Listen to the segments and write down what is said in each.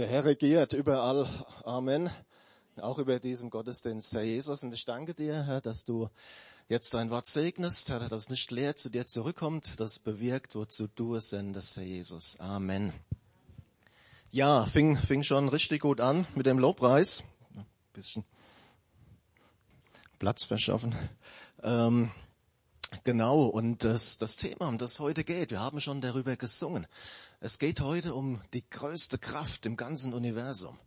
Der Herr regiert überall. Amen. Auch über diesem Gottesdienst, Herr Jesus. Und ich danke dir, Herr, dass du jetzt dein Wort segnest, Herr, dass es nicht leer zu dir zurückkommt, das bewirkt, wozu du es sendest, Herr Jesus. Amen. Ja, fing, fing schon richtig gut an mit dem Lobpreis. Ein bisschen Platz verschaffen. Ähm, genau, und das, das Thema, um das heute geht, wir haben schon darüber gesungen. Es geht heute um die größte Kraft im ganzen Universum.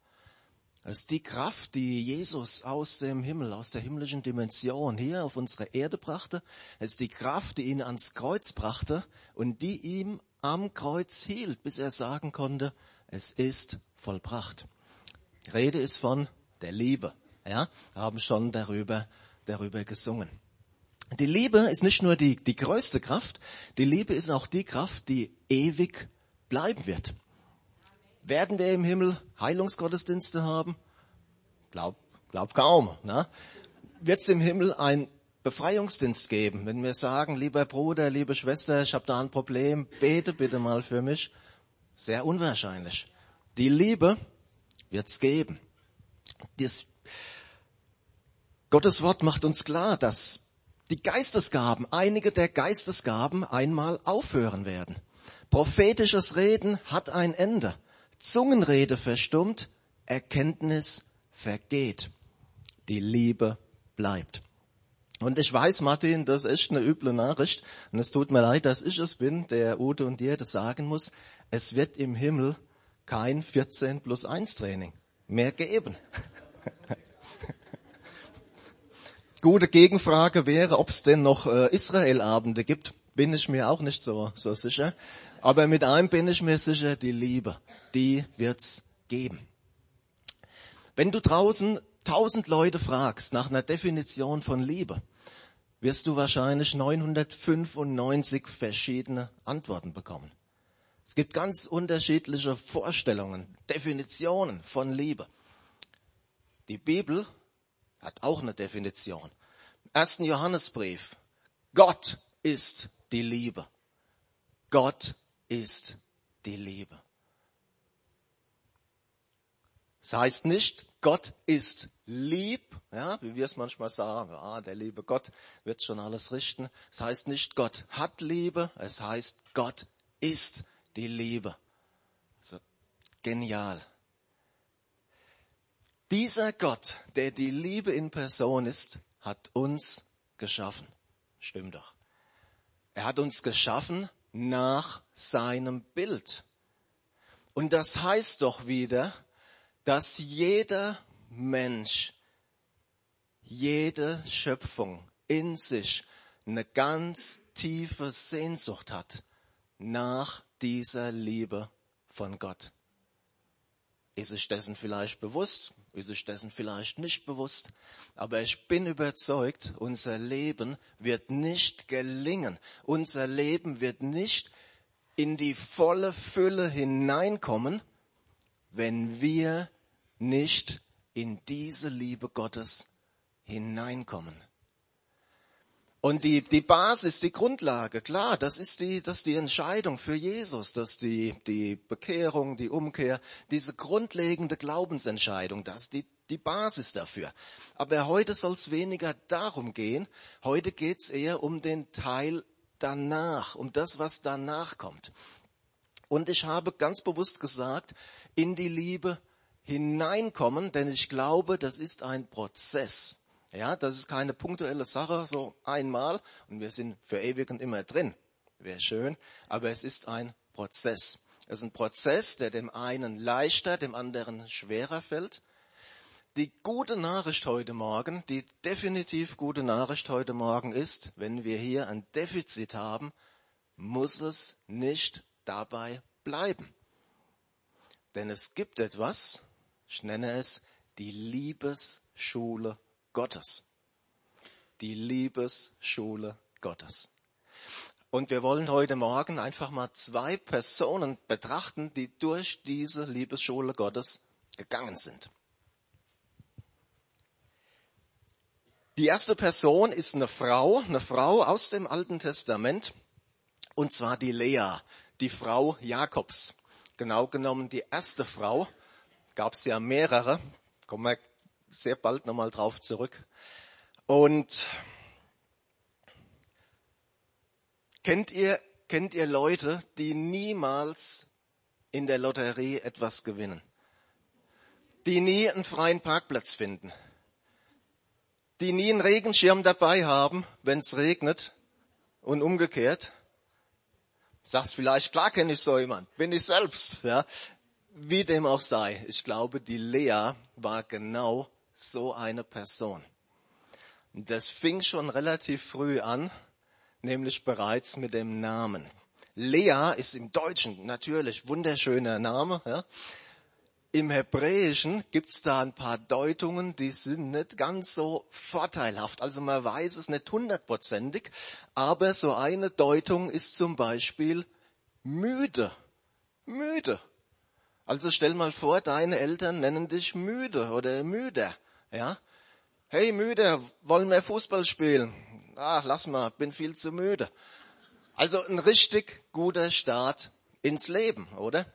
Es ist die Kraft, die Jesus aus dem Himmel, aus der himmlischen Dimension hier auf unsere Erde brachte. Es ist die Kraft, die ihn ans Kreuz brachte und die ihm am Kreuz hielt, bis er sagen konnte, es ist vollbracht. Rede ist von der Liebe. Ja, haben schon darüber, darüber gesungen. Die Liebe ist nicht nur die, die größte Kraft, die Liebe ist auch die Kraft, die ewig bleiben wird. Werden wir im Himmel Heilungsgottesdienste haben? Glaub, glaub kaum. Ne? Wird es im Himmel ein Befreiungsdienst geben, wenn wir sagen, lieber Bruder, liebe Schwester, ich habe da ein Problem, bete bitte mal für mich? Sehr unwahrscheinlich. Die Liebe wird's geben. Das Gottes Wort macht uns klar, dass die Geistesgaben, einige der Geistesgaben einmal aufhören werden. Prophetisches Reden hat ein Ende. Zungenrede verstummt, Erkenntnis vergeht. Die Liebe bleibt. Und ich weiß, Martin, das ist eine üble Nachricht. Und es tut mir leid, dass ich es bin, der Ute und dir das sagen muss. Es wird im Himmel kein 14 plus 1 Training mehr geben. Gute Gegenfrage wäre, ob es denn noch äh, Israel-Abende gibt. Bin ich mir auch nicht so, so sicher. Aber mit einem bin ich mir sicher, die Liebe, die wird's geben. Wenn du draußen tausend Leute fragst nach einer Definition von Liebe, wirst du wahrscheinlich 995 verschiedene Antworten bekommen. Es gibt ganz unterschiedliche Vorstellungen, Definitionen von Liebe. Die Bibel hat auch eine Definition. Ersten Johannesbrief. Gott ist die Liebe. Gott ist die Liebe. Das heißt nicht, Gott ist lieb, ja, wie wir es manchmal sagen, ah, der liebe Gott wird schon alles richten. Es das heißt nicht, Gott hat Liebe, es heißt, Gott ist die Liebe. So, genial. Dieser Gott, der die Liebe in Person ist, hat uns geschaffen. Stimmt doch. Er hat uns geschaffen nach seinem Bild. Und das heißt doch wieder, dass jeder Mensch, jede Schöpfung in sich eine ganz tiefe Sehnsucht hat nach dieser Liebe von Gott. Ist sich dessen vielleicht bewusst? Ist sich dessen vielleicht nicht bewusst? Aber ich bin überzeugt, unser Leben wird nicht gelingen. Unser Leben wird nicht in die volle Fülle hineinkommen, wenn wir nicht in diese Liebe Gottes hineinkommen. Und die, die Basis, die Grundlage, klar, das ist die, das ist die Entscheidung für Jesus, das ist die, die Bekehrung, die Umkehr, diese grundlegende Glaubensentscheidung, das ist die, die Basis dafür. Aber heute soll es weniger darum gehen, heute geht es eher um den Teil danach, um das, was danach kommt. Und ich habe ganz bewusst gesagt, in die Liebe hineinkommen, denn ich glaube, das ist ein Prozess. Ja, das ist keine punktuelle Sache, so einmal und wir sind für ewig und immer drin. Wäre schön, aber es ist ein Prozess. Es ist ein Prozess, der dem einen leichter, dem anderen schwerer fällt. Die gute Nachricht heute Morgen, die definitiv gute Nachricht heute Morgen ist, wenn wir hier ein Defizit haben, muss es nicht dabei bleiben. Denn es gibt etwas, ich nenne es die Liebesschule Gottes. Die Liebesschule Gottes. Und wir wollen heute Morgen einfach mal zwei Personen betrachten, die durch diese Liebesschule Gottes gegangen sind. Die erste Person ist eine Frau, eine Frau aus dem Alten Testament, und zwar die Lea, die Frau Jakobs. Genau genommen die erste Frau gab es ja mehrere. Kommen wir sehr bald nochmal drauf zurück. Und kennt ihr, kennt ihr Leute, die niemals in der Lotterie etwas gewinnen? Die nie einen freien Parkplatz finden? Die nie einen Regenschirm dabei haben, wenn es regnet und umgekehrt? Sagst vielleicht, klar kenne ich so jemand, bin ich selbst, ja. Wie dem auch sei, ich glaube, die Lea war genau so eine Person. Das fing schon relativ früh an, nämlich bereits mit dem Namen. Lea ist im Deutschen natürlich wunderschöner Name. Ja. Im Hebräischen gibt's da ein paar Deutungen, die sind nicht ganz so vorteilhaft. Also man weiß es nicht hundertprozentig, aber so eine Deutung ist zum Beispiel müde. Müde. Also stell mal vor, deine Eltern nennen dich müde oder müder. Ja? Hey müde, wollen wir Fußball spielen? Ach, lass mal, bin viel zu müde. Also ein richtig guter Start ins Leben, oder?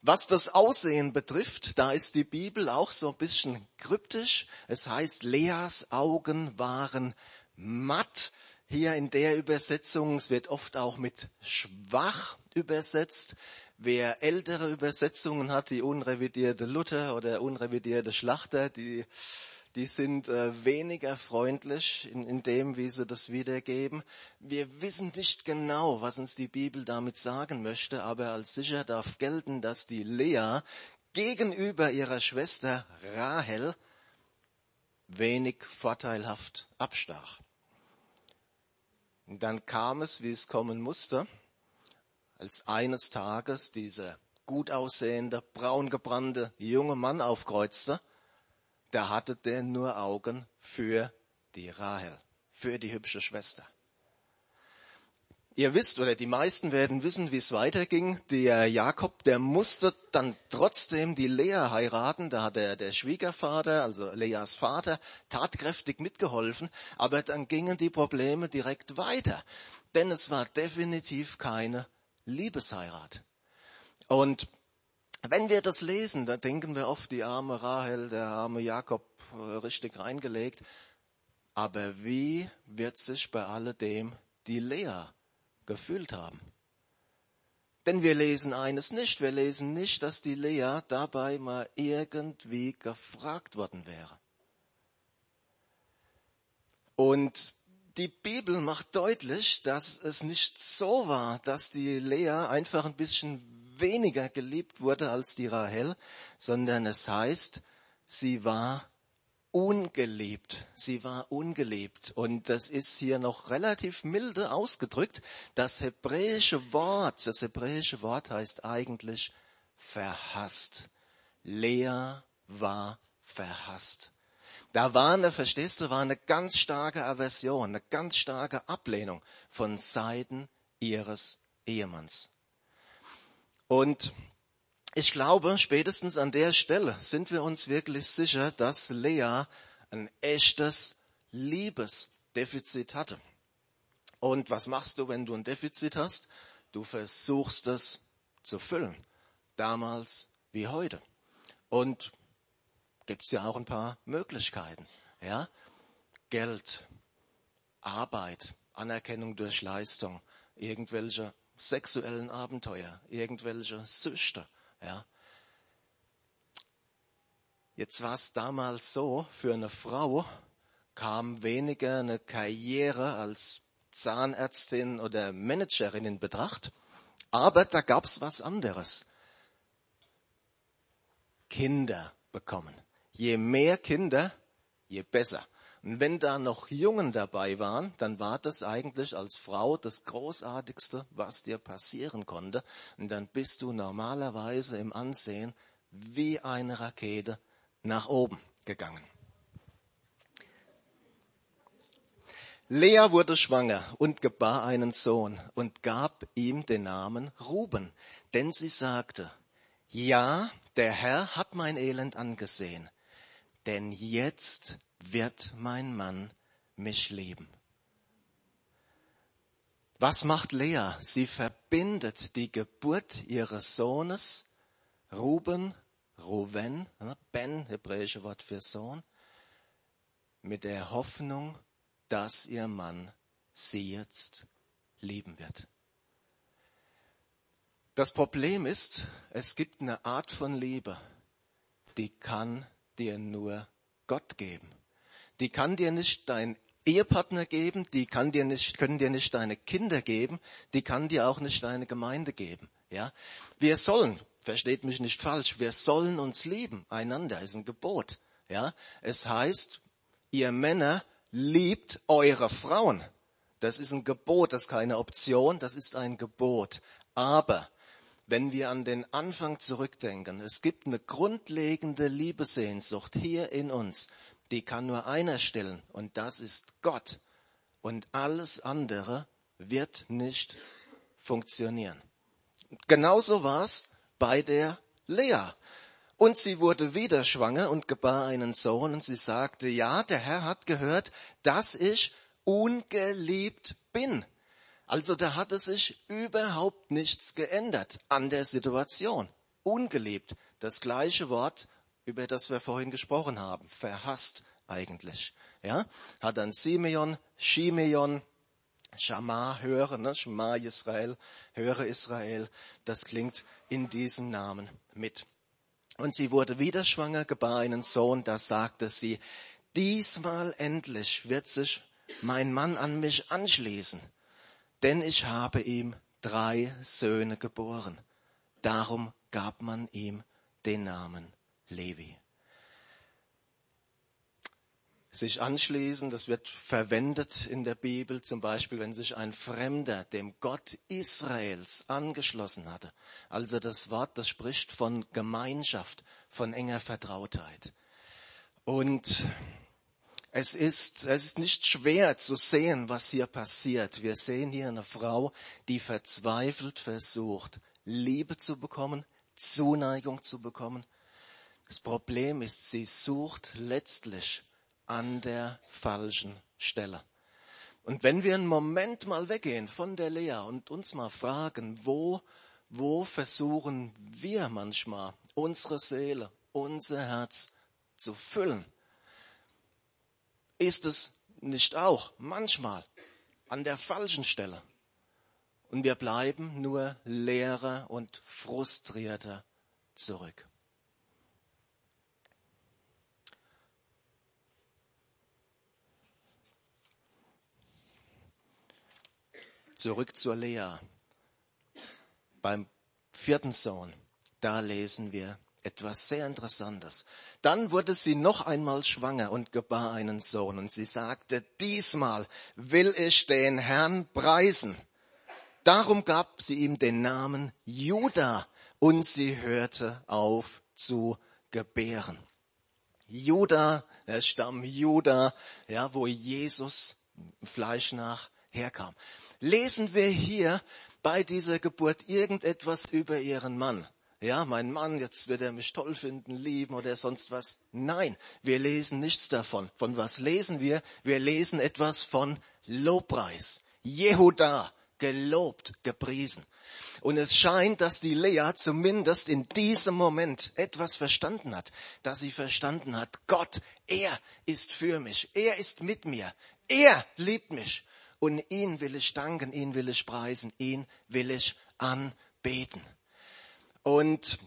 Was das Aussehen betrifft, da ist die Bibel auch so ein bisschen kryptisch. Es heißt, Leas Augen waren matt. Hier in der Übersetzung, es wird oft auch mit schwach übersetzt. Wer ältere Übersetzungen hat, die unrevidierte Luther oder unrevidierte Schlachter, die, die sind äh, weniger freundlich in, in dem, wie sie das wiedergeben. Wir wissen nicht genau, was uns die Bibel damit sagen möchte, aber als sicher darf gelten, dass die Lea gegenüber ihrer Schwester Rahel wenig vorteilhaft abstach. Und dann kam es, wie es kommen musste als eines Tages dieser gut aussehende, braun gebrannte junge Mann aufkreuzte, da hatte der nur Augen für die Rahel, für die hübsche Schwester. Ihr wisst, oder die meisten werden wissen, wie es weiterging. Der Jakob, der musste dann trotzdem die Lea heiraten. Da hat der, der Schwiegervater, also Leas Vater, tatkräftig mitgeholfen. Aber dann gingen die Probleme direkt weiter. Denn es war definitiv keine Liebesheirat. Und wenn wir das lesen, dann denken wir oft, die arme Rahel, der arme Jakob, äh, richtig reingelegt. Aber wie wird sich bei alledem die Lea gefühlt haben? Denn wir lesen eines nicht. Wir lesen nicht, dass die Lea dabei mal irgendwie gefragt worden wäre. Und die Bibel macht deutlich, dass es nicht so war, dass die Lea einfach ein bisschen weniger geliebt wurde als die Rahel, sondern es heißt, sie war ungeliebt. Sie war ungeliebt. Und das ist hier noch relativ milde ausgedrückt. Das hebräische Wort, das hebräische Wort heißt eigentlich verhasst. Lea war verhasst. Da war eine, verstehst du, war eine ganz starke Aversion, eine ganz starke Ablehnung von Seiten ihres Ehemanns. Und ich glaube, spätestens an der Stelle sind wir uns wirklich sicher, dass Lea ein echtes Liebesdefizit hatte. Und was machst du, wenn du ein Defizit hast? Du versuchst es zu füllen. Damals wie heute. Und gibt es ja auch ein paar Möglichkeiten. Ja? Geld, Arbeit, Anerkennung durch Leistung, irgendwelche sexuellen Abenteuer, irgendwelche Süchte. Ja? Jetzt war es damals so, für eine Frau kam weniger eine Karriere als Zahnärztin oder Managerin in Betracht, aber da gab es was anderes. Kinder bekommen. Je mehr Kinder, je besser. Und wenn da noch Jungen dabei waren, dann war das eigentlich als Frau das Großartigste, was dir passieren konnte. Und dann bist du normalerweise im Ansehen wie eine Rakete nach oben gegangen. Lea wurde schwanger und gebar einen Sohn und gab ihm den Namen Ruben, denn sie sagte, ja, der Herr hat mein Elend angesehen denn jetzt wird mein Mann mich lieben. Was macht Lea? Sie verbindet die Geburt ihres Sohnes Ruben, Ruven, Ben, hebräische Wort für Sohn, mit der Hoffnung, dass ihr Mann sie jetzt lieben wird. Das Problem ist, es gibt eine Art von Liebe, die kann dir nur Gott geben. Die kann dir nicht dein Ehepartner geben, die kann dir nicht, können dir nicht deine Kinder geben, die kann dir auch nicht deine Gemeinde geben. Ja, wir sollen, versteht mich nicht falsch, wir sollen uns lieben, einander ist ein Gebot. Ja, es heißt, ihr Männer liebt eure Frauen. Das ist ein Gebot, das ist keine Option, das ist ein Gebot. Aber wenn wir an den Anfang zurückdenken, es gibt eine grundlegende Liebessehnsucht hier in uns die kann nur einer stillen und das ist Gott. Und alles andere wird nicht funktionieren. Genauso war es bei der Lea. Und sie wurde wieder schwanger und gebar einen Sohn und sie sagte, ja, der Herr hat gehört, dass ich ungeliebt bin. Also da hatte sich überhaupt nichts geändert an der Situation. Ungeliebt. Das gleiche Wort über das wir vorhin gesprochen haben. Verhasst eigentlich. Ja, hat dann Simeon, Shimeon, Shama, höre, ne? Shama Israel, höre Israel. Das klingt in diesem Namen mit. Und sie wurde wieder schwanger, gebar einen Sohn, da sagte sie, diesmal endlich wird sich mein Mann an mich anschließen, denn ich habe ihm drei Söhne geboren. Darum gab man ihm den Namen Levi. Sich anschließen, das wird verwendet in der Bibel, zum Beispiel, wenn sich ein Fremder dem Gott Israels angeschlossen hatte. Also das Wort, das spricht von Gemeinschaft, von enger Vertrautheit. Und es ist, es ist nicht schwer zu sehen, was hier passiert. Wir sehen hier eine Frau, die verzweifelt versucht, Liebe zu bekommen, Zuneigung zu bekommen, das Problem ist, sie sucht letztlich an der falschen Stelle. Und wenn wir einen Moment mal weggehen von der Lea und uns mal fragen, wo, wo versuchen wir manchmal unsere Seele, unser Herz zu füllen, ist es nicht auch manchmal an der falschen Stelle. Und wir bleiben nur leerer und frustrierter zurück. Zurück zur Lea. Beim vierten Sohn, da lesen wir etwas sehr Interessantes. Dann wurde sie noch einmal schwanger und gebar einen Sohn und sie sagte, diesmal will ich den Herrn preisen. Darum gab sie ihm den Namen Judah und sie hörte auf zu gebären. Judah, der Stamm Judah, ja, wo Jesus Fleisch nach herkam lesen wir hier bei dieser Geburt irgendetwas über ihren Mann. Ja, mein Mann, jetzt wird er mich toll finden, lieben oder sonst was. Nein, wir lesen nichts davon. Von was lesen wir? Wir lesen etwas von Lobpreis. Jehuda, gelobt, gepriesen. Und es scheint, dass die Lea zumindest in diesem Moment etwas verstanden hat, dass sie verstanden hat, Gott, er ist für mich, er ist mit mir, er liebt mich. Und ihn will ich danken, ihn will ich preisen, ihn will ich anbeten. Und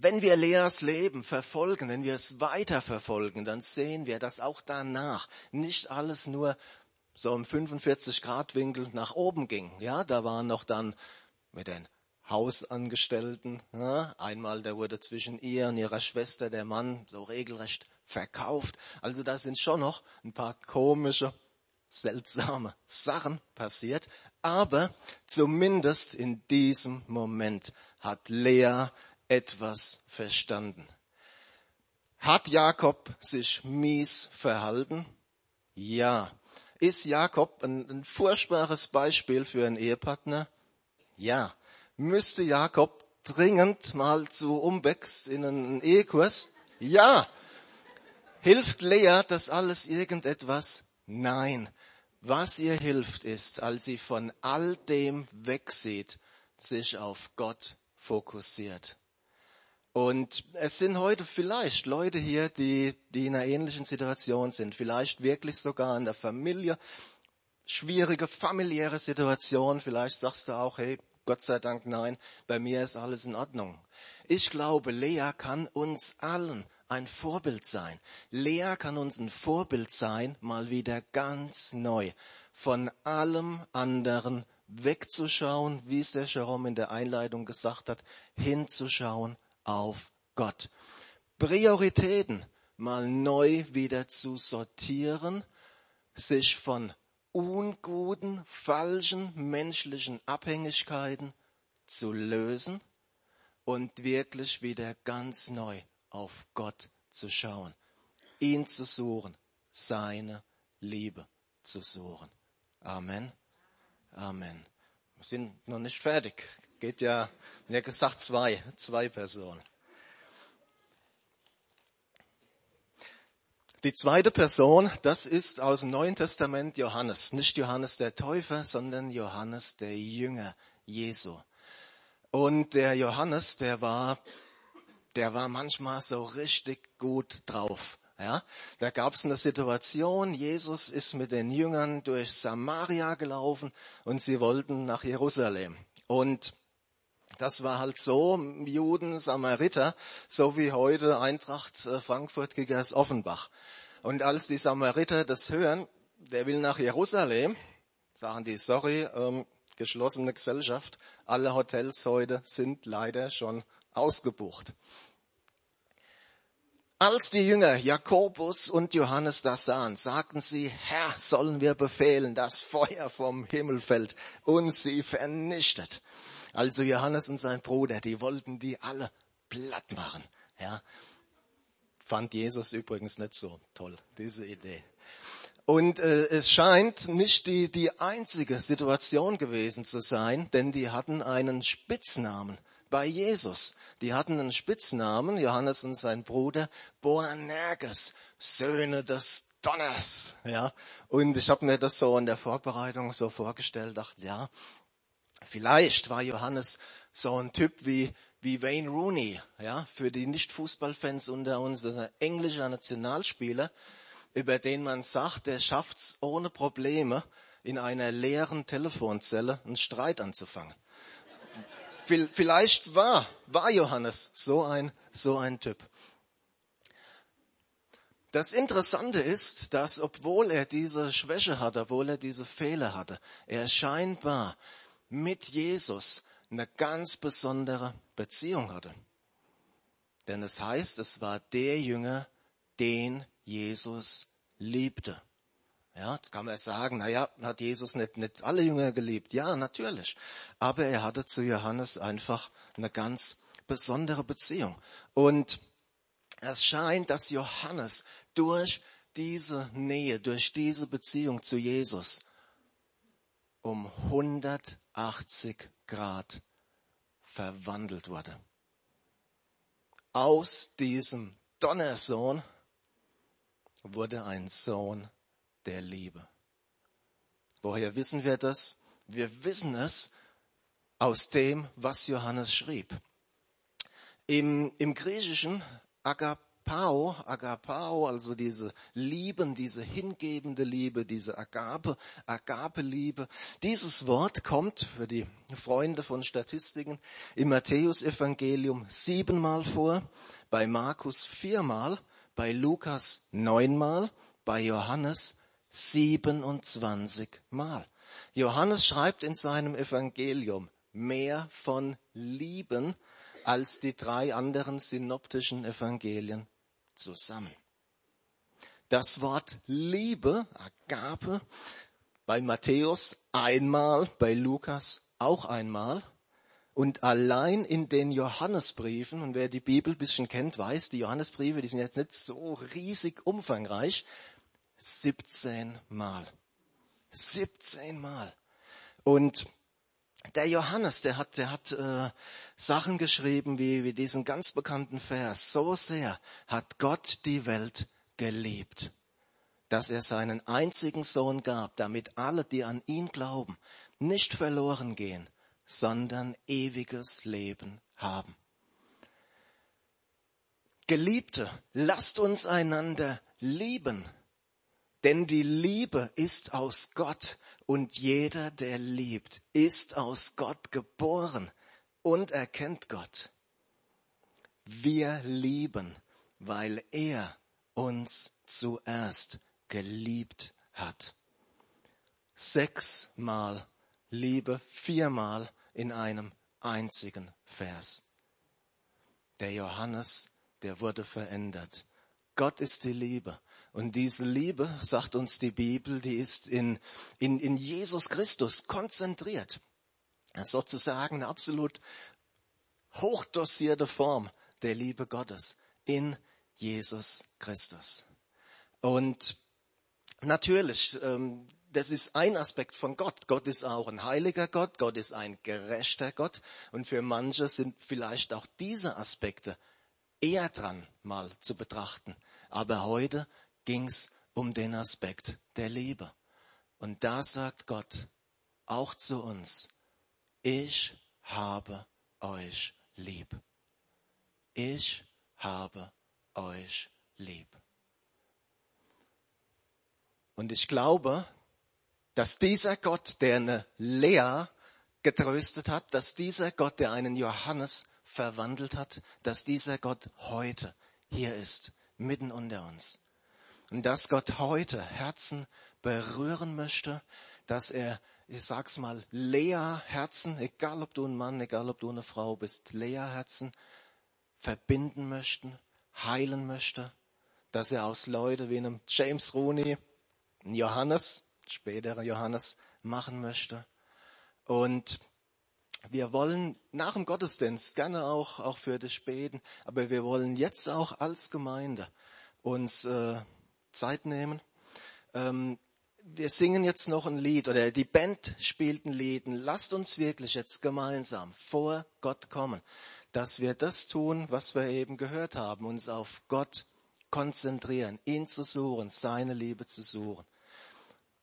wenn wir Leas Leben verfolgen, wenn wir es weiter verfolgen, dann sehen wir, dass auch danach nicht alles nur so im 45 Grad Winkel nach oben ging. Ja, da waren noch dann mit den Hausangestellten, ja, einmal der wurde zwischen ihr und ihrer Schwester der Mann so regelrecht verkauft. Also da sind schon noch ein paar komische seltsame Sachen passiert, aber zumindest in diesem Moment hat Lea etwas verstanden. Hat Jakob sich mies verhalten? Ja. Ist Jakob ein, ein furchtbares Beispiel für einen Ehepartner? Ja. Müsste Jakob dringend mal zu Umbex in einen Ehekurs? Ja. Hilft Lea das alles irgendetwas? Nein. Was ihr hilft, ist, als sie von all dem wegsieht, sich auf Gott fokussiert. Und es sind heute vielleicht Leute hier, die, die in einer ähnlichen Situation sind, vielleicht wirklich sogar in der Familie, schwierige familiäre Situation, vielleicht sagst du auch, hey, Gott sei Dank nein, bei mir ist alles in Ordnung. Ich glaube, Lea kann uns allen ein Vorbild sein. Lea kann uns ein Vorbild sein, mal wieder ganz neu, von allem anderen wegzuschauen, wie es der Jerome in der Einleitung gesagt hat, hinzuschauen auf Gott. Prioritäten mal neu wieder zu sortieren, sich von unguten, falschen menschlichen Abhängigkeiten zu lösen und wirklich wieder ganz neu auf Gott zu schauen, ihn zu suchen, seine Liebe zu suchen. Amen. Amen. Wir sind noch nicht fertig. Geht ja, ja gesagt zwei, zwei Personen. Die zweite Person, das ist aus dem Neuen Testament Johannes. Nicht Johannes der Täufer, sondern Johannes der Jünger Jesu. Und der Johannes, der war, der war manchmal so richtig gut drauf. Ja, da gab es eine Situation, Jesus ist mit den Jüngern durch Samaria gelaufen und sie wollten nach Jerusalem. Und das war halt so, Juden, Samariter, so wie heute Eintracht äh, Frankfurt gegen Offenbach. Und als die Samariter das hören, der will nach Jerusalem, sagen die, sorry, ähm, geschlossene Gesellschaft, alle Hotels heute sind leider schon ausgebucht. Als die Jünger Jakobus und Johannes das sahen, sagten sie, Herr, sollen wir befehlen, dass Feuer vom Himmel fällt und sie vernichtet. Also Johannes und sein Bruder, die wollten die alle platt machen. Ja, fand Jesus übrigens nicht so toll, diese Idee. Und äh, es scheint nicht die, die einzige Situation gewesen zu sein, denn die hatten einen Spitznamen bei Jesus. Die hatten einen Spitznamen, Johannes und sein Bruder, Boanerges, Söhne des Donners. Ja, und ich habe mir das so in der Vorbereitung so vorgestellt, dachte, ja, Vielleicht war Johannes so ein Typ wie, wie Wayne Rooney, ja, für die Nicht-Fußballfans unter uns, ein englischer Nationalspieler, über den man sagt, der schafft's ohne Probleme, in einer leeren Telefonzelle einen Streit anzufangen. Vielleicht war, war Johannes so ein, so ein Typ. Das Interessante ist, dass obwohl er diese Schwäche hatte, obwohl er diese Fehler hatte, er scheinbar mit Jesus eine ganz besondere Beziehung hatte. Denn es heißt, es war der Jünger, den Jesus liebte. Ja, kann man sagen, naja, hat Jesus nicht, nicht alle Jünger geliebt? Ja, natürlich. Aber er hatte zu Johannes einfach eine ganz besondere Beziehung. Und es scheint, dass Johannes durch diese Nähe, durch diese Beziehung zu Jesus um 180 Grad verwandelt wurde. Aus diesem Donnersohn wurde ein Sohn der Liebe. Woher wissen wir das? Wir wissen es aus dem, was Johannes schrieb. Im, im Griechischen Agap Agapao, Agapao, also diese Lieben, diese hingebende Liebe, diese Agape, Agape-Liebe. Dieses Wort kommt für die Freunde von Statistiken im Matthäusevangelium siebenmal vor, bei Markus viermal, bei Lukas neunmal, bei Johannes 27 Mal. Johannes schreibt in seinem Evangelium mehr von Lieben als die drei anderen synoptischen Evangelien zusammen. Das Wort Liebe, Agape, bei Matthäus einmal, bei Lukas auch einmal. Und allein in den Johannesbriefen, und wer die Bibel ein bisschen kennt, weiß, die Johannesbriefe, die sind jetzt nicht so riesig umfangreich, 17 Mal. 17 Mal. Und der Johannes, der hat, der hat äh, Sachen geschrieben wie, wie diesen ganz bekannten Vers. So sehr hat Gott die Welt geliebt, dass er seinen einzigen Sohn gab, damit alle, die an ihn glauben, nicht verloren gehen, sondern ewiges Leben haben. Geliebte, lasst uns einander lieben, denn die Liebe ist aus Gott und jeder, der liebt, ist aus Gott geboren und erkennt Gott. Wir lieben, weil er uns zuerst geliebt hat. Sechsmal Liebe, viermal in einem einzigen Vers. Der Johannes, der wurde verändert. Gott ist die Liebe. Und diese Liebe, sagt uns die Bibel, die ist in, in, in Jesus Christus konzentriert. Sozusagen eine absolut hochdosierte Form der Liebe Gottes in Jesus Christus. Und natürlich, ähm, das ist ein Aspekt von Gott. Gott ist auch ein heiliger Gott, Gott ist ein gerechter Gott. Und für manche sind vielleicht auch diese Aspekte eher dran, mal zu betrachten. Aber heute ging's um den Aspekt der Liebe. Und da sagt Gott auch zu uns, ich habe euch lieb. Ich habe euch lieb. Und ich glaube, dass dieser Gott, der eine Lea getröstet hat, dass dieser Gott, der einen Johannes verwandelt hat, dass dieser Gott heute hier ist, mitten unter uns. Und dass Gott heute Herzen berühren möchte, dass er, ich sag's mal, Lea-Herzen, egal ob du ein Mann, egal ob du eine Frau bist, Lea-Herzen verbinden möchten, heilen möchte, dass er aus Leute wie einem James Rooney, ein Johannes, späterer Johannes machen möchte. Und wir wollen nach dem Gottesdienst gerne auch, auch für dich beten, aber wir wollen jetzt auch als Gemeinde uns äh, Zeit nehmen. Ähm, wir singen jetzt noch ein Lied oder die Band spielt ein Lied. Lasst uns wirklich jetzt gemeinsam vor Gott kommen, dass wir das tun, was wir eben gehört haben, uns auf Gott konzentrieren, ihn zu suchen, seine Liebe zu suchen.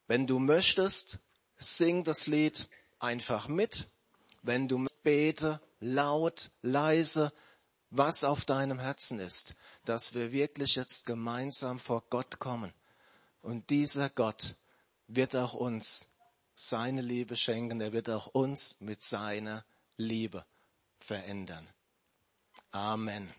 Wenn du möchtest, sing das Lied einfach mit. Wenn du bete, laut, leise, was auf deinem Herzen ist, dass wir wirklich jetzt gemeinsam vor Gott kommen. Und dieser Gott wird auch uns seine Liebe schenken, er wird auch uns mit seiner Liebe verändern. Amen.